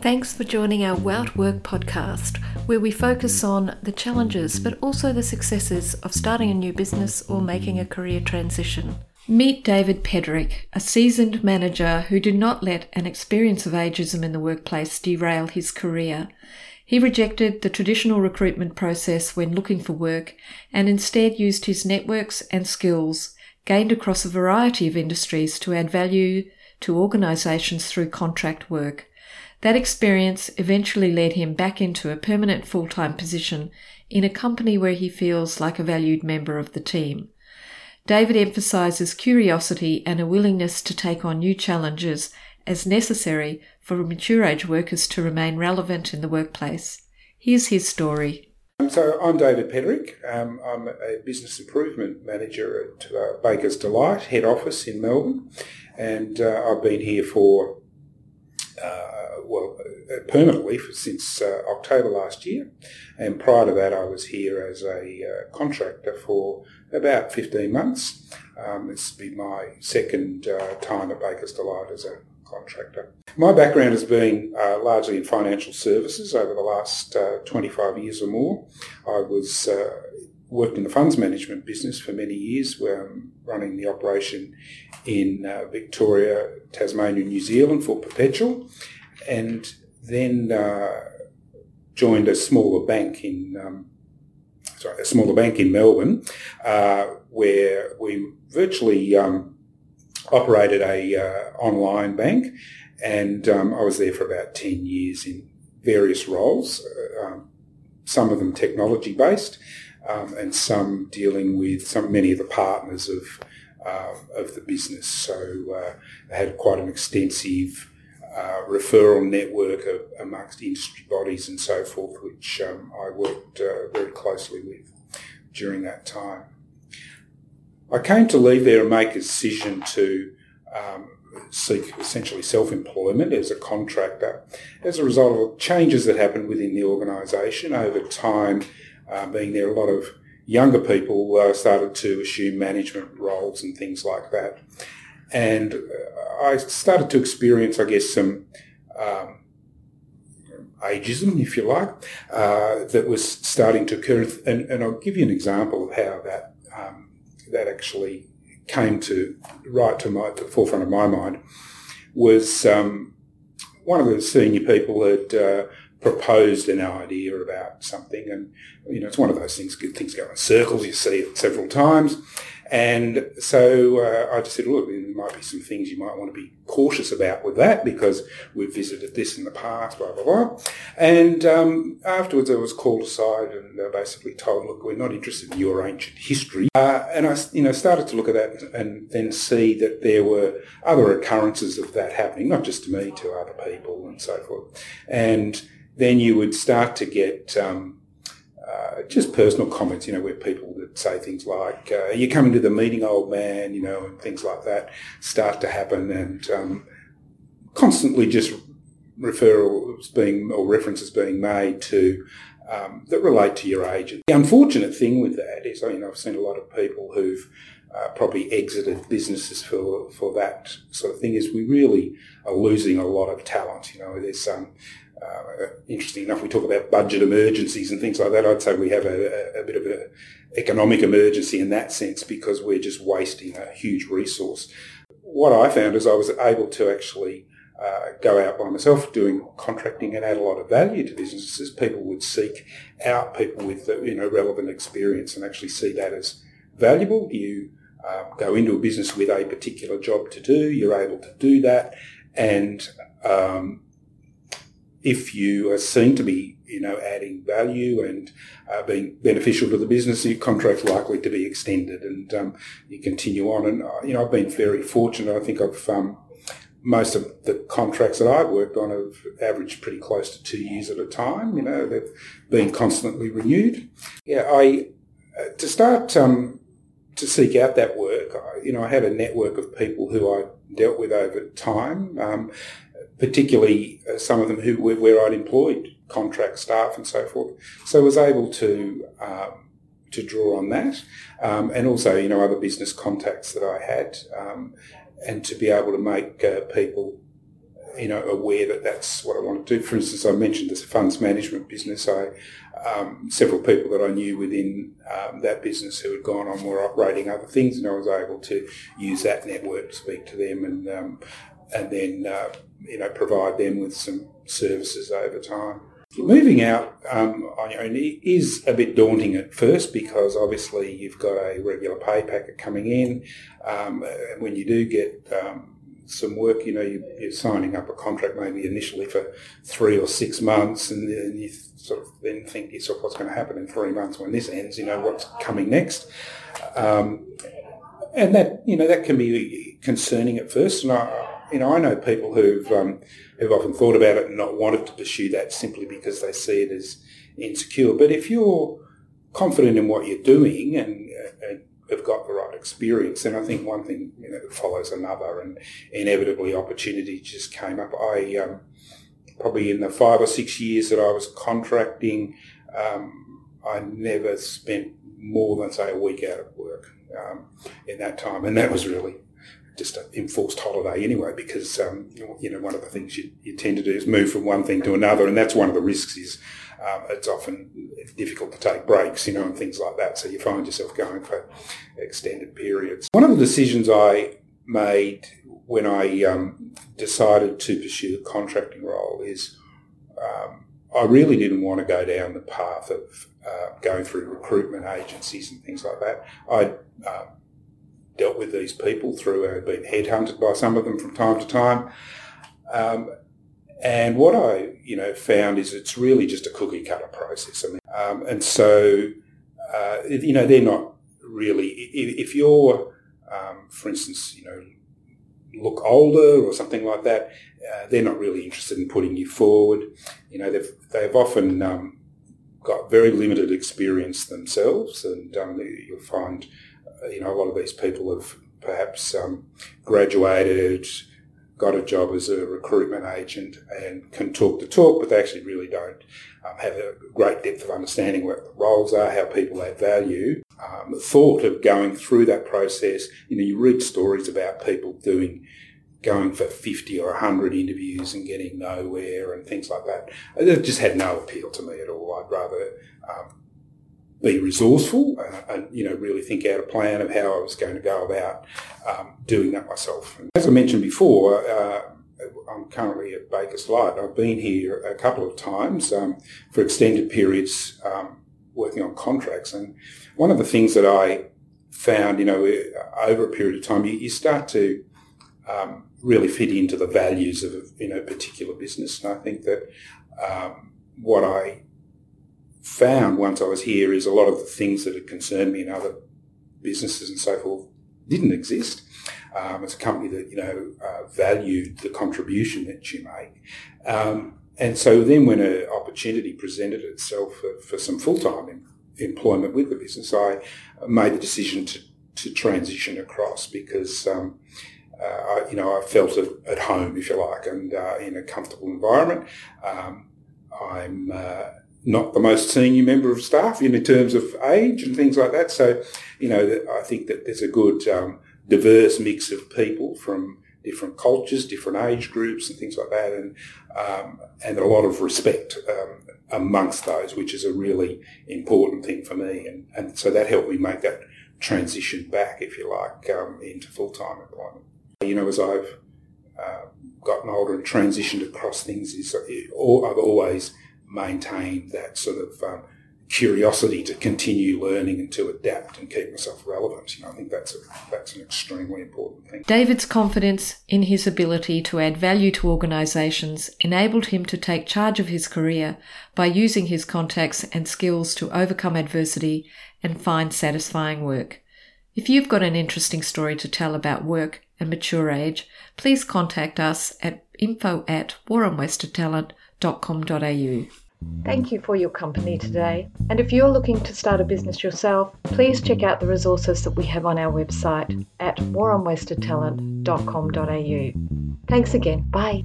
Thanks for joining our Wout Work podcast, where we focus on the challenges but also the successes of starting a new business or making a career transition. Meet David Pederick, a seasoned manager who did not let an experience of ageism in the workplace derail his career. He rejected the traditional recruitment process when looking for work and instead used his networks and skills gained across a variety of industries to add value to organisations through contract work. That experience eventually led him back into a permanent full time position in a company where he feels like a valued member of the team. David emphasises curiosity and a willingness to take on new challenges as necessary for mature age workers to remain relevant in the workplace. Here's his story. So I'm David Pederick. Um, I'm a business improvement manager at uh, Baker's Delight head office in Melbourne, and uh, I've been here for uh, permanently since uh, October last year, and prior to that I was here as a uh, contractor for about 15 months. Um, this will be my second uh, time at Baker's Delight as a contractor. My background has been uh, largely in financial services over the last uh, 25 years or more. I was uh, worked in the funds management business for many years, where I'm running the operation in uh, Victoria, Tasmania, New Zealand for Perpetual, and then uh, joined a smaller bank in um, sorry, a smaller bank in Melbourne, uh, where we virtually um, operated a uh, online bank, and um, I was there for about ten years in various roles, uh, um, some of them technology based, um, and some dealing with some many of the partners of uh, of the business. So uh, I had quite an extensive uh, referral network of, amongst industry bodies and so forth, which um, I worked uh, very closely with during that time. I came to leave there and make a decision to um, seek essentially self-employment as a contractor as a result of changes that happened within the organisation over time. Uh, being there, a lot of younger people uh, started to assume management roles and things like that. And uh, I started to experience, I guess, some um, ageism, if you like, uh, that was starting to occur. And, and, I'll give you an example of how that um, that actually came to right to my the forefront of my mind. Was um, one of the senior people had uh, proposed an idea about something, and you know it's one of those things. Things go in circles. You see it several times, and so uh, I just said, look, there might be some things you might want to be cautious about with that because we've visited this in the past, blah, blah, blah. And um, afterwards I was called aside and uh, basically told, look, we're not interested in your ancient history. Uh, and I, you know, started to look at that and then see that there were other occurrences of that happening, not just to me, to other people and so forth. And then you would start to get... Um, uh, just personal comments, you know, where people that say things like, uh, "You're coming to the meeting, old man," you know, and things like that start to happen, and um, constantly just referrals being or references being made to um, that relate to your age. The unfortunate thing with that is, you know, I've seen a lot of people who've uh, probably exited businesses for for that sort of thing. Is we really are losing a lot of talent. You know, there's um, uh, interesting enough, we talk about budget emergencies and things like that. I'd say we have a, a, bit of an economic emergency in that sense because we're just wasting a huge resource. What I found is I was able to actually uh, go out by myself doing contracting and add a lot of value to businesses. People would seek out people with you know relevant experience and actually see that as valuable. You um, go into a business with a particular job to do. You're able to do that, and um, if you are seen to be, you know, adding value and uh, being beneficial to the business, your contract's likely to be extended and um, you continue on. And, uh, you know, I've been very fortunate. I think I've, um, most of the contracts that I've worked on have averaged pretty close to two years at a time. You know, they've been constantly renewed. Yeah, I, uh, to start, um, to seek out that work, I, you know, I had a network of people who I dealt with over time. Um, particularly uh, some of them who where I'd employed contract staff and so forth. So I was able to um, to draw on that, um, and also you know other business contacts that I had, um, and to be able to make uh, people you know, aware that that's what I want to do. For instance, I mentioned this funds management business. I um, several people that I knew within um, that business who had gone on were operating other things, and I was able to use that network to speak to them and um, and then uh, you know provide them with some services over time. Moving out um, on your own is a bit daunting at first because obviously you've got a regular pay packet coming in. Um, and when you do get um, some work, you know, you, are signing up a contract maybe initially for three or six months, and then you sort of then think to yourself, what's going to happen in three months when this ends? You know, what's coming next? Um, and that you know that can be concerning at first. And I, you know, I know people who've um, who've often thought about it and not wanted to pursue that simply because they see it as insecure. But if you're confident in what you're doing and, and have got the right experience, then I think one thing you know follows another, and inevitably opportunity just came up. I um, probably in the five or six years that I was contracting, um, I never spent more than say a week out of work um, in that time, and that was really just an enforced holiday anyway, because um, you know one of the things you, you, tend to do is move from one thing to another, and that's one of the risks. Is um, it's often difficult to take breaks, you know, and things like that. So you find yourself going for extended periods. One of the decisions I made when I um, decided to pursue a contracting role is um, I really didn't want to go down the path of uh, going through recruitment agencies and things like that. I dealt with these people through uh, being headhunted by some of them from time to time. Um, and what I, you know, found is it's really just a cookie cutter process. I mean, um, and so, uh, you know, they're not really. If, you're, um, for instance, you know, look older or something like that, uh, they're not really interested in putting you forward. You know, they've they've often um, got very limited experience themselves, and um, you'll find you know, a lot of these people have perhaps um, graduated, got a job as a recruitment agent, and can talk the talk, but they actually really don't um, have a great depth of understanding what the roles are, how people add value. Um, the thought of going through that process, you know, you read stories about people doing going for 50 or 100 interviews and getting nowhere and things like that. It just had no appeal to me at all. I'd rather um, be resourceful uh, and you know really think out a plan of how I was going to go about um, doing that myself. And as I mentioned before, uh, I'm currently at Baker's Delight. I've been here a couple of times um, for extended periods um, working on contracts, and one of the things that I found, you know, over a period of time, you, you start to um, really fit into the values of you know particular business, and I think that um, what I found once I was here is a lot of the things that had concerned me in other businesses and so forth didn't exist. Um, it's a company that you know uh, valued the contribution that you make, um, and so then when an opportunity presented itself for, for some full time em- employment with the business, I made the decision to to transition across because. Um, uh, I, you know, I felt at, at, home, if you like, and uh, in a comfortable environment. Um, I'm uh, not the most senior member of staff in terms of age and things like that. So, you know, I think that there's a good um, diverse mix of people from different cultures, different age groups, and things like that, and um, and a lot of respect um, amongst those, which is a really important thing for me. And and so that helped me make that transition back, if you like, um, into full time employment. You know, as I've uh, gotten older and transitioned across things, is I've always maintain that sort of um, curiosity to continue learning and to adapt and keep myself relevant. You know, I think that's a, that's an extremely important thing. David's confidence in his ability to add value to organisations enabled him to take charge of his career by using his contacts and skills to overcome adversity and find satisfying work. If you've got an interesting story to tell about work and mature age, please contact us at info at warrenwestertalent.com.au. Thank you for your company today. And if you're looking to start a business yourself, please check out the resources that we have on our website at warrenwestertalent.com.au. Thanks again. Bye.